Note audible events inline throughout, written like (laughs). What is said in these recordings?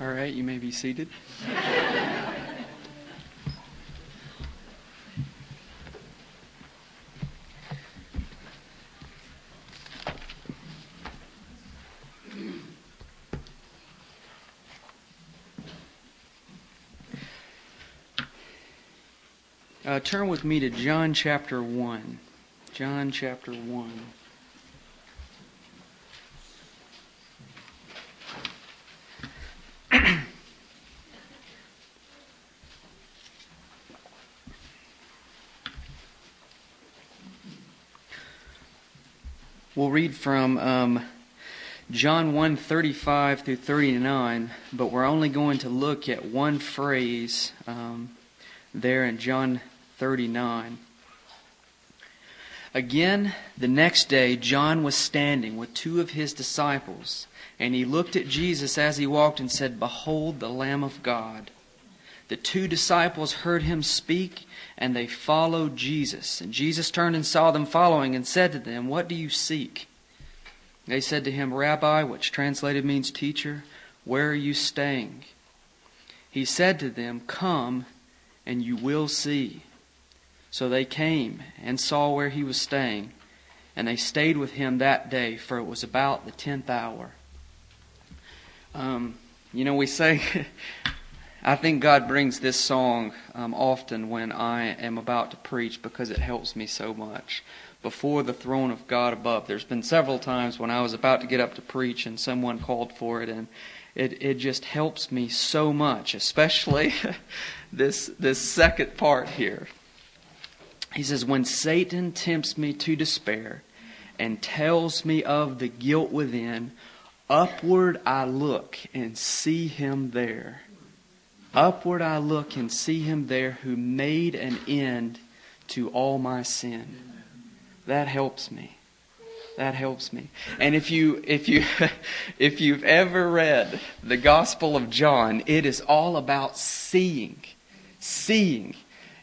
All right, you may be seated. Uh, turn with me to John chapter 1. John chapter 1. We'll read from um, John 1 35 through 39, but we're only going to look at one phrase um, there in John 39. Again, the next day, John was standing with two of his disciples, and he looked at Jesus as he walked and said, Behold the Lamb of God. The two disciples heard him speak, and they followed Jesus. And Jesus turned and saw them following, and said to them, What do you seek? They said to him, Rabbi, which translated means teacher, where are you staying? He said to them, Come, and you will see. So they came and saw where he was staying, and they stayed with him that day, for it was about the tenth hour. Um, you know, we say, (laughs) I think God brings this song um, often when I am about to preach because it helps me so much. Before the throne of God above. There's been several times when I was about to get up to preach and someone called for it, and it, it just helps me so much, especially (laughs) this, this second part here. He says, When Satan tempts me to despair and tells me of the guilt within, upward I look and see him there. Upward I look and see him there who made an end to all my sin. That helps me. That helps me. And if you if you (laughs) if you've ever read the Gospel of John, it is all about seeing. Seeing.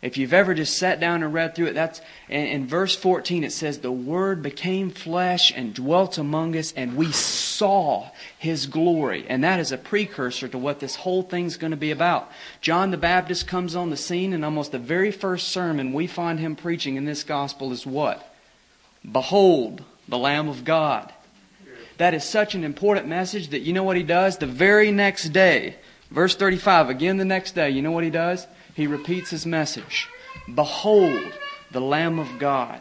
If you've ever just sat down and read through it, that's in, verse 14 it says, The Word became flesh and dwelt among us, and we saw His glory. And that is a precursor to what this whole thing's going to be about. John the Baptist comes on the scene, and almost the very first sermon we find him preaching in this gospel is what? Behold, the Lamb of God. That is such an important message that you know what he does? The very next day, verse 35, again the next day, you know what he does? he repeats his message Behold, the Lamb of God.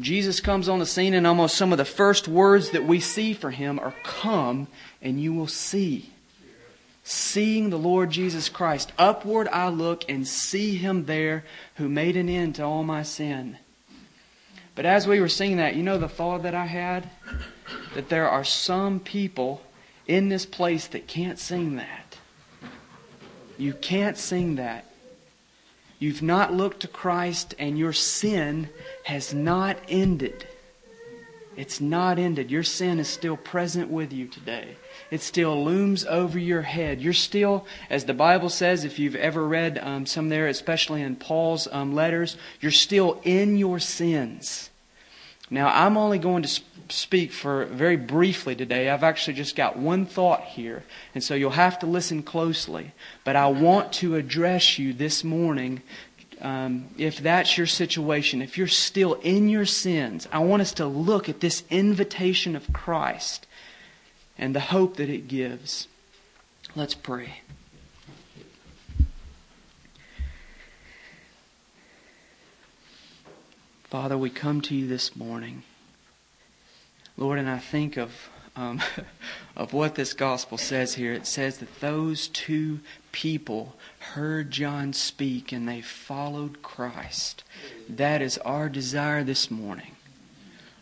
Jesus comes on the scene, and almost some of the first words that we see for him are Come, and you will see. Seeing the Lord Jesus Christ. Upward I look and see him there who made an end to all my sin. But as we were singing that, you know the thought that I had? That there are some people in this place that can't sing that. You can't sing that. You've not looked to Christ, and your sin has not ended. It's not ended. Your sin is still present with you today. It still looms over your head. You're still, as the Bible says, if you've ever read um, some there, especially in Paul's um, letters, you're still in your sins. Now, I'm only going to speak for very briefly today. I've actually just got one thought here, and so you'll have to listen closely. But I want to address you this morning. Um, if that's your situation, if you're still in your sins, I want us to look at this invitation of Christ and the hope that it gives. Let's pray. Father, we come to you this morning. Lord, and I think of um, (laughs) of what this gospel says here. It says that those two people heard John speak and they followed Christ. That is our desire this morning,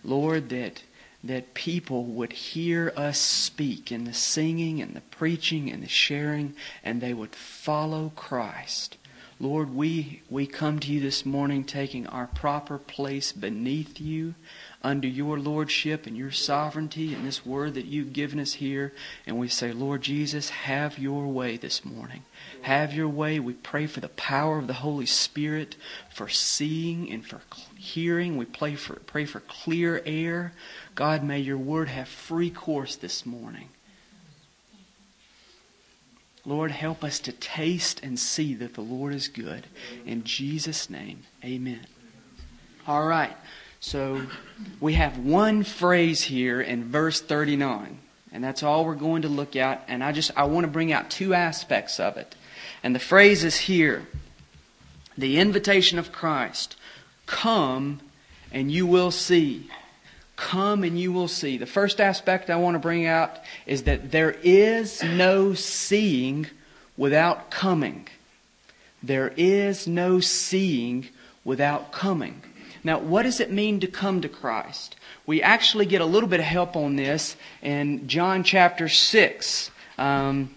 Lord. That that people would hear us speak in the singing and the preaching and the sharing, and they would follow Christ. Lord, we, we come to you this morning taking our proper place beneath you under your lordship and your sovereignty and this word that you've given us here. And we say, Lord Jesus, have your way this morning. Have your way. We pray for the power of the Holy Spirit, for seeing and for hearing. We pray for, pray for clear air. God, may your word have free course this morning. Lord, help us to taste and see that the Lord is good. In Jesus' name, amen. All right. So we have one phrase here in verse 39, and that's all we're going to look at. And I just I want to bring out two aspects of it. And the phrase is here the invitation of Christ come and you will see. Come and you will see. The first aspect I want to bring out is that there is no seeing without coming. There is no seeing without coming. Now, what does it mean to come to Christ? We actually get a little bit of help on this in John chapter 6. Um,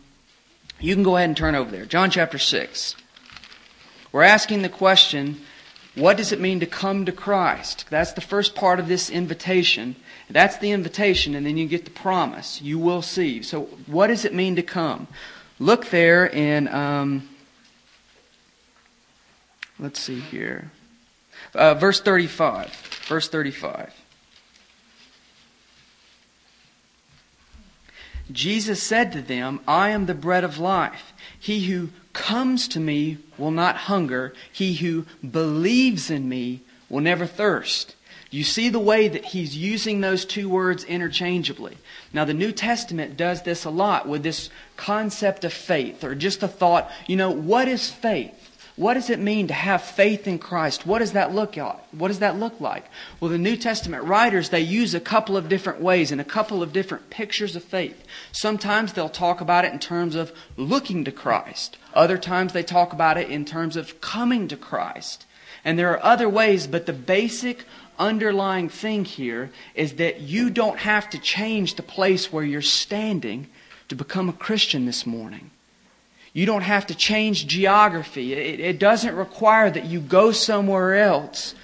you can go ahead and turn over there. John chapter 6. We're asking the question what does it mean to come to Christ? That's the first part of this invitation. That's the invitation, and then you get the promise. You will see. So, what does it mean to come? Look there in, um, let's see here, uh, verse 35. Verse 35. Jesus said to them, I am the bread of life. He who comes to me will not hunger. He who believes in me will never thirst. You see the way that he's using those two words interchangeably. Now, the New Testament does this a lot with this concept of faith, or just the thought, you know, what is faith? What does it mean to have faith in Christ? What does that look like? What does that look like? Well, the New Testament writers, they use a couple of different ways and a couple of different pictures of faith. Sometimes they'll talk about it in terms of looking to Christ. Other times they talk about it in terms of coming to Christ. And there are other ways, but the basic underlying thing here is that you don't have to change the place where you're standing to become a Christian this morning. You don't have to change geography. It, it, doesn't require that you go somewhere else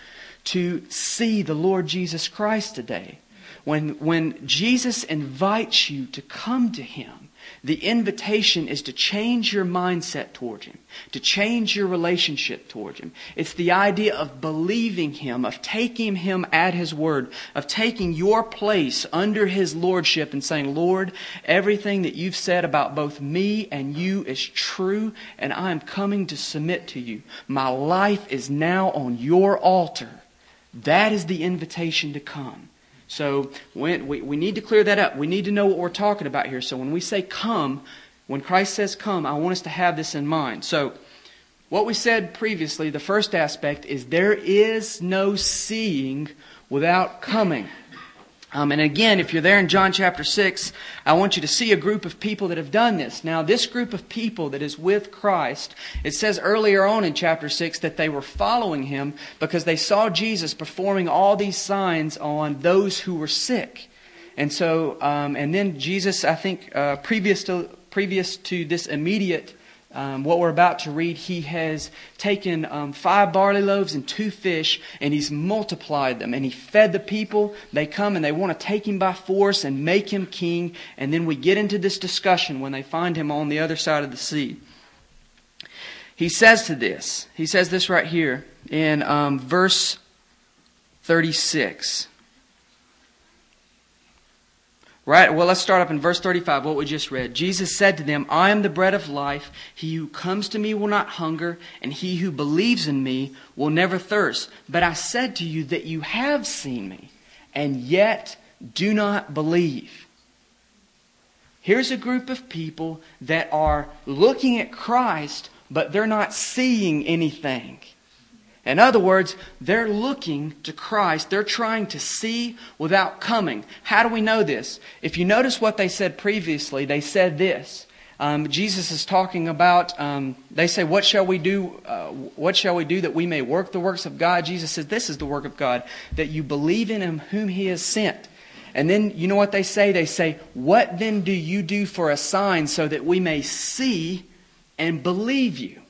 to see the Lord Jesus Christ today. When, when Jesus invites you to come to Him, the invitation is to change your mindset towards Him, to change your relationship towards Him. It's the idea of believing Him, of taking Him at His word, of taking your place under His Lordship and saying, Lord, everything that you've said about both me and you is true, and I am coming to submit to you. My life is now on your altar. That is the invitation to come. So when, we, we need to clear that up. We need to know what we're talking about here. So when we say come, when Christ says come, I want us to have this in mind. So what we said previously, the first aspect is there is no seeing without coming. Um, and again, if you're there in John chapter 6, I want you to see a group of people that have done this. Now, this group of people that is with Christ, it says earlier on in chapter 6 that they were following him because they saw Jesus performing all these signs on those who were sick. And so, um, and then Jesus, I think, uh, previous to, previous to this immediate um, what we're about to read, he has taken um, five barley loaves and two fish, and he's multiplied them, and he fed the people. They come and they want to take him by force and make him king, and then we get into this discussion when they find him on the other side of the sea. He says to this, he says this right here in um, verse 36. Right? Well, let's start up in verse 35, what we just read. Jesus said to them, I am the bread of life. He who comes to me will not hunger, and he who believes in me will never thirst. But I said to you that you have seen me, and yet do not believe. Here's a group of people that are looking at Christ, but they're not seeing anything. In other words, they're looking to Christ. They're trying to see without coming. How do we know this? If you notice what they said previously, they said this. Um, Jesus is talking about. Um, they say, "What shall we do? Uh, what shall we do that we may work the works of God?" Jesus says, "This is the work of God, that you believe in Him whom He has sent." And then you know what they say? They say, "What then do you do for a sign so that we may see and believe you?"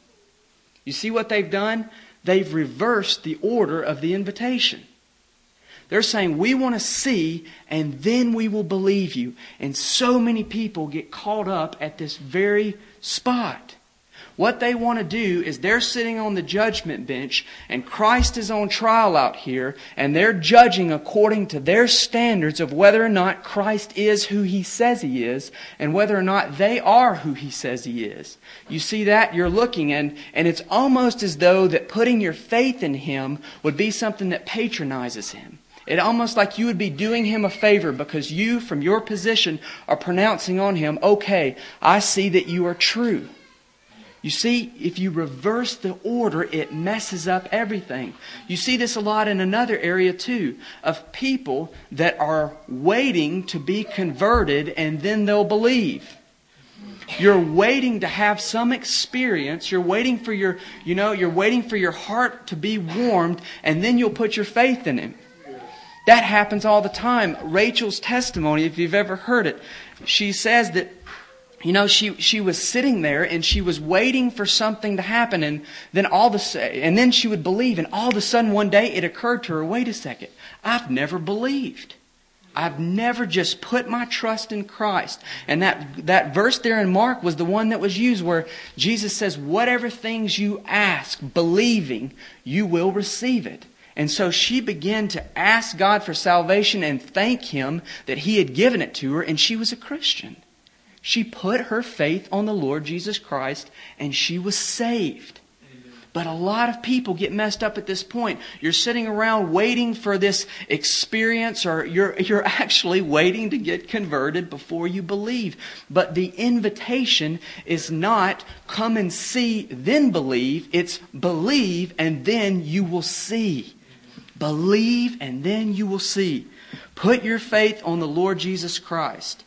You see what they've done? They've reversed the order of the invitation. They're saying, We want to see, and then we will believe you. And so many people get caught up at this very spot. What they want to do is they're sitting on the judgment bench and Christ is on trial out here and they're judging according to their standards of whether or not Christ is who he says he is and whether or not they are who he says he is. You see that? You're looking and, and it's almost as though that putting your faith in him would be something that patronizes him. It almost like you would be doing him a favor because you, from your position, are pronouncing on him, okay, I see that you are true. You see, if you reverse the order, it messes up everything. You see this a lot in another area too, of people that are waiting to be converted and then they'll believe. You're waiting to have some experience. You're waiting for your, you know, you're waiting for your heart to be warmed and then you'll put your faith in Him. That happens all the time. Rachel's testimony, if you've ever heard it, she says that you know, she, she was sitting there and she was waiting for something to happen and then all the, and then she would believe and all of a sudden one day it occurred to her, wait a second, I've never believed. I've never just put my trust in Christ. And that, that verse there in Mark was the one that was used where Jesus says, whatever things you ask, believing, you will receive it. And so she began to ask God for salvation and thank Him that He had given it to her, and she was a Christian. She put her faith on the Lord Jesus Christ and she was saved. But a lot of people get messed up at this point. You're sitting around waiting for this experience, or you're, you're (laughs) actually waiting to get converted before you believe. But the invitation is not come and see, then believe. It's believe and then you will see. Believe and then you will see. Put your faith on the Lord Jesus Christ.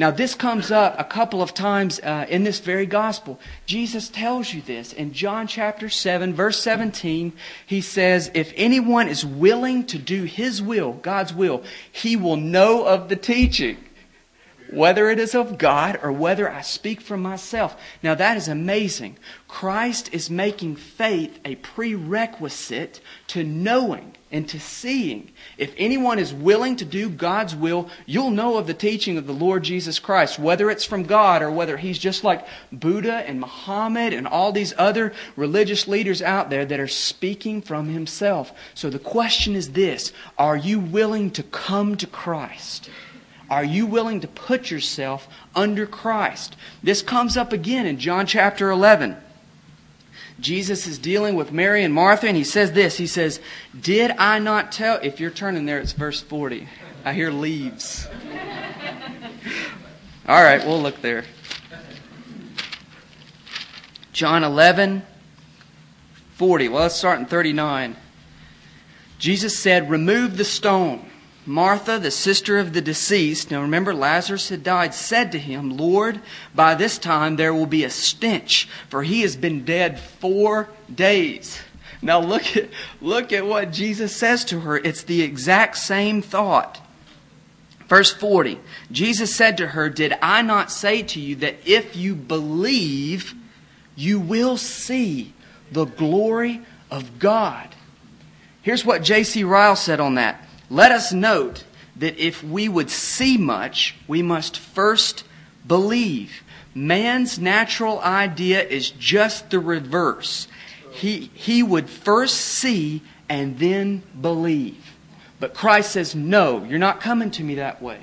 Now, this comes up a couple of times uh, in this very gospel. Jesus tells you this. In John chapter 7, verse 17, he says, If anyone is willing to do his will, God's will, he will know of the teaching whether it is of God or whether I speak from myself. Now that is amazing. Christ is making faith a prerequisite to knowing and to seeing. If anyone is willing to do God's will, you'll know of the teaching of the Lord Jesus Christ, whether it's from God or whether he's just like Buddha and Muhammad and all these other religious leaders out there that are speaking from himself. So the question is this Are you willing to come to Christ? Are you willing to put yourself under Christ? This comes up again in John chapter 11. Jesus is dealing with Mary and Martha, and he says this. He says, Did I not tell? If you're turning there, it's verse 40. I hear leaves. (laughs) All right, we'll look there. John 11, 40. Well, let's start in 39. Jesus said, Remove the stone. Martha, the sister of the deceased, now remember Lazarus had died, said to him, Lord, by this time there will be a stench, for he has been dead four days. Now look at, look at what Jesus says to her. It's the exact same thought. Verse 40 Jesus said to her, Did I not say to you that if you believe, you will see the glory of God? Here's what J.C. Ryle said on that. Let us note that if we would see much, we must first believe. Man's natural idea is just the reverse. He, he would first see and then believe. But Christ says, No, you're not coming to me that way.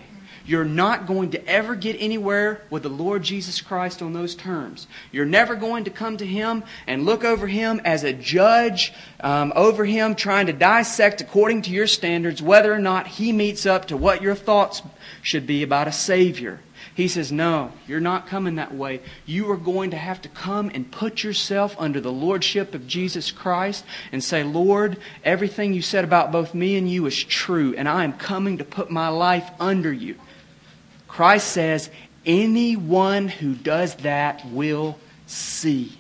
You're not going to ever get anywhere with the Lord Jesus Christ on those terms. You're never going to come to Him and look over Him as a judge um, over Him, trying to dissect according to your standards whether or not He meets up to what your thoughts should be about a Savior. He says, No, you're not coming that way. You are going to have to come and put yourself under the Lordship of Jesus Christ and say, Lord, everything you said about both me and you is true, and I am coming to put my life under you. Christ says, anyone who does that will see.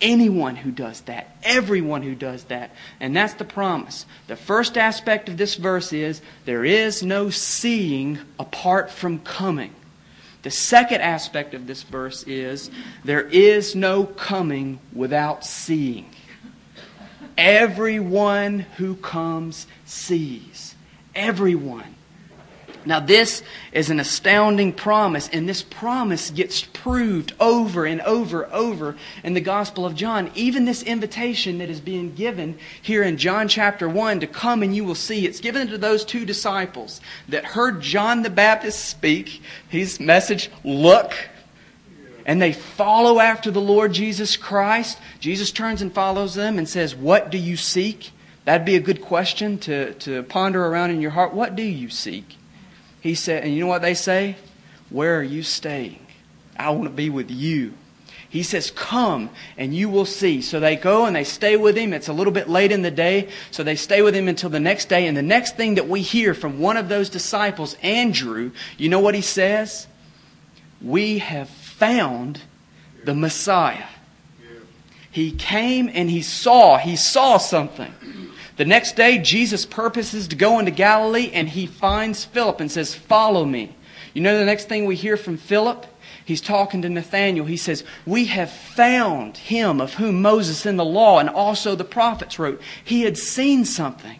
Anyone who does that. Everyone who does that. And that's the promise. The first aspect of this verse is there is no seeing apart from coming. The second aspect of this verse is there is no coming without seeing. Everyone who comes sees. Everyone. Now, this is an astounding promise, and this promise gets proved over and over and over in the Gospel of John. Even this invitation that is being given here in John chapter 1 to come and you will see, it's given to those two disciples that heard John the Baptist speak his message, Look, and they follow after the Lord Jesus Christ. Jesus turns and follows them and says, What do you seek? That'd be a good question to, to ponder around in your heart. What do you seek? He said, and you know what they say? Where are you staying? I want to be with you. He says, Come and you will see. So they go and they stay with him. It's a little bit late in the day, so they stay with him until the next day. And the next thing that we hear from one of those disciples, Andrew, you know what he says? We have found the Messiah. He came and he saw, he saw something. The next day, Jesus purposes to go into Galilee and he finds Philip and says, Follow me. You know the next thing we hear from Philip? He's talking to Nathanael. He says, We have found him of whom Moses in the law and also the prophets wrote. He had seen something.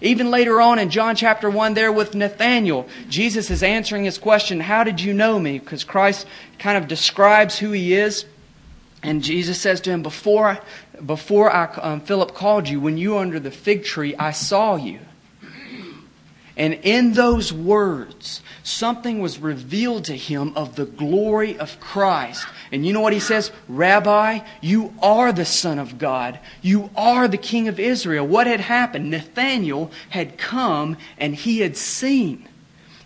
Even later on in John chapter 1, there with Nathanael, Jesus is answering his question, How did you know me? Because Christ kind of describes who he is. And Jesus says to him, Before, before I, um, Philip called you, when you were under the fig tree, I saw you. And in those words, something was revealed to him of the glory of Christ. And you know what he says? Rabbi, you are the Son of God. You are the King of Israel. What had happened? Nathanael had come and he had seen.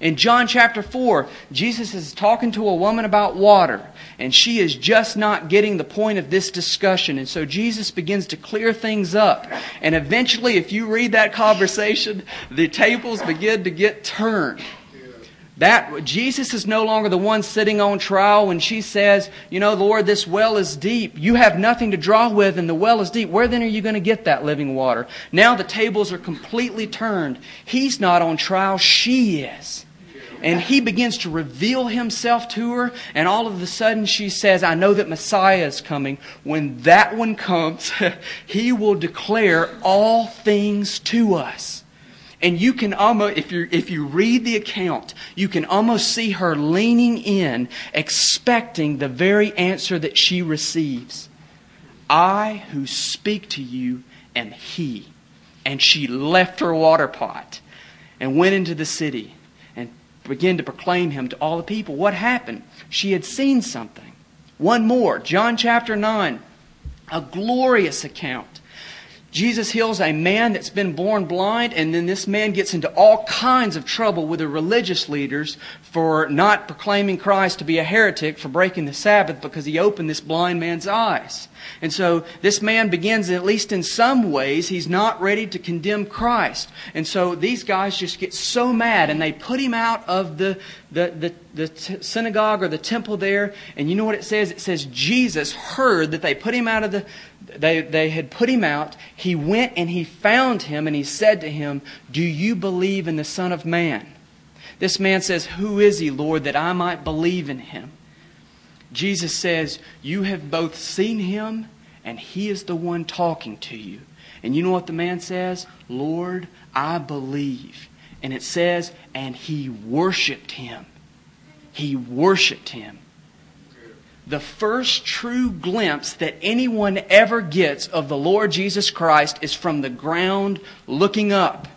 In John chapter 4, Jesus is talking to a woman about water, and she is just not getting the point of this discussion. And so Jesus begins to clear things up. And eventually, if you read that conversation, the tables begin to get turned. That Jesus is no longer the one sitting on trial when she says, "You know, Lord, this well is deep. You have nothing to draw with, and the well is deep. Where then are you going to get that living water?" Now the tables are completely turned. He's not on trial; she is and he begins to reveal himself to her, and all of a sudden she says, I know that Messiah is coming. When that one comes, (laughs) he will declare all things to us. And you can almost, if you, if you read the account, you can almost see her leaning in, expecting the very answer that she receives. I who speak to you am he. And she left her water pot and went into the city begin to proclaim him to all the people. What happened? She had seen something. One more, John chapter 9, a glorious account. Jesus heals a man that's been born blind, and then this man gets into all kinds of trouble with the religious leaders for not proclaiming Christ to be a heretic, for breaking the Sabbath, because he opened this blind man's eyes. And so this man begins, at least in some ways, he's not ready to condemn Christ. And so these guys just get so mad, and they put him out of the, the, the, the synagogue or the temple there. And you know what it says? It says Jesus heard that they put him out of the they, they had put him out. He went and he found him and he said to him, Do you believe in the Son of Man? This man says, Who is he, Lord, that I might believe in him? Jesus says, You have both seen him and he is the one talking to you. And you know what the man says? Lord, I believe. And it says, And he worshiped him. He worshiped him the first true glimpse that anyone ever gets of the Lord Jesus Christ is from the ground looking up.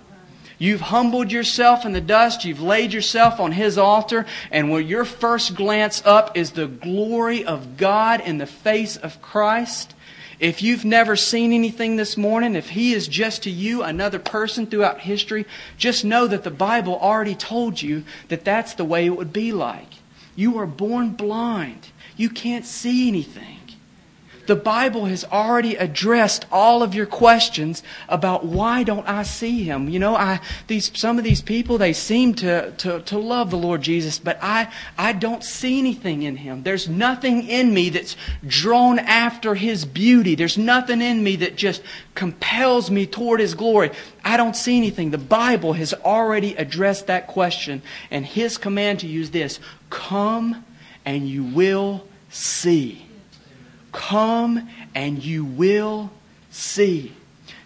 You've humbled yourself in the dust. You've laid yourself on His altar. And where your first glance up is the glory of God in the face of Christ. If you've never seen anything this morning, if He is just to you another person throughout history, just know that the Bible already told you that that's the way it would be like. You are born blind. You can't see anything. The Bible has already addressed all of your questions about why don't I see him? You know, I these some of these people they seem to, to, to love the Lord Jesus, but I I don't see anything in him. There's nothing in me that's drawn after his beauty. There's nothing in me that just compels me toward his glory. I don't see anything. The Bible has already addressed that question, and his command to use this come and you will see. Come and you will see.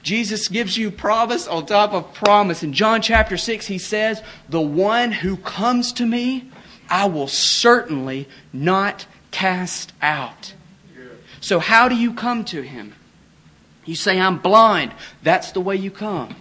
Jesus gives you promise on top of promise. In John chapter 6, he says, The one who comes to me, I will certainly not cast out. So, how do you come to him? You say, I'm blind. That's the way you come.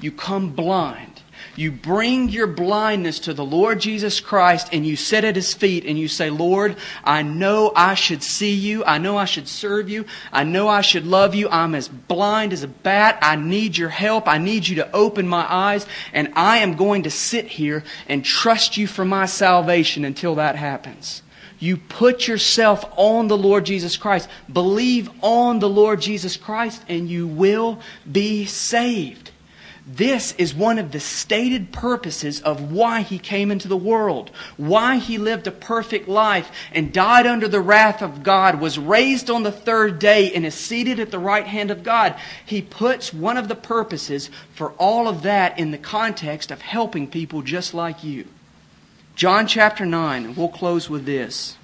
You come blind. You bring your blindness to the Lord Jesus Christ and you sit at His feet and you say, Lord, I know I should see you. I know I should serve you. I know I should love you. I'm as blind as a bat. I need your help. I need you to open my eyes. And I am going to sit here and trust you for my salvation until that happens. You put yourself on the Lord Jesus Christ. Believe on the Lord Jesus Christ and you will be saved. This is one of the stated purposes of why he came into the world, why he lived a perfect life and died under the wrath of God, was raised on the third day, and is seated at the right hand of God. He puts one of the purposes for all of that in the context of helping people just like you. John chapter 9, and we'll close with this.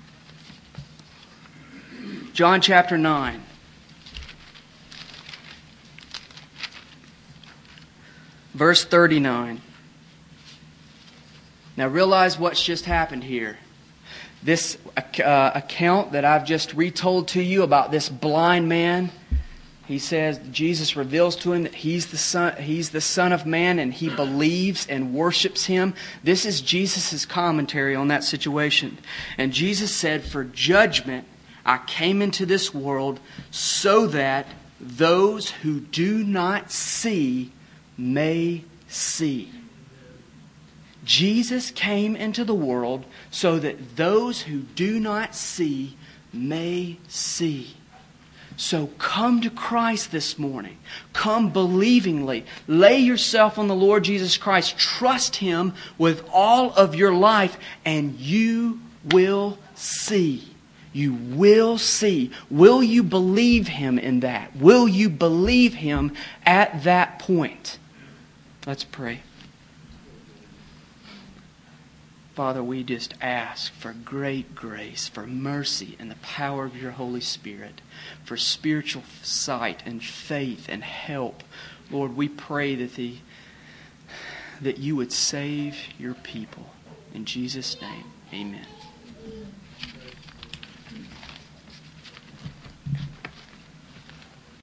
John chapter 9. Verse 39. Now realize what's just happened here. This uh, account that I've just retold to you about this blind man, he says Jesus reveals to him that he's the son, he's the son of man and he believes and worships him. This is Jesus' commentary on that situation. And Jesus said, For judgment I came into this world so that those who do not see may see. Jesus came into the world so that those who do not see may see. So come to Christ this morning. Come believingly. Lay yourself on the Lord Jesus Christ. Trust Him with all of your life, and you will see. You will see. Will you believe Him in that? Will you believe Him at that point? Let's pray. Father, we just ask for great grace, for mercy and the power of your Holy Spirit, for spiritual sight and faith and help. Lord, we pray that the that you would save your people. In Jesus' name, amen.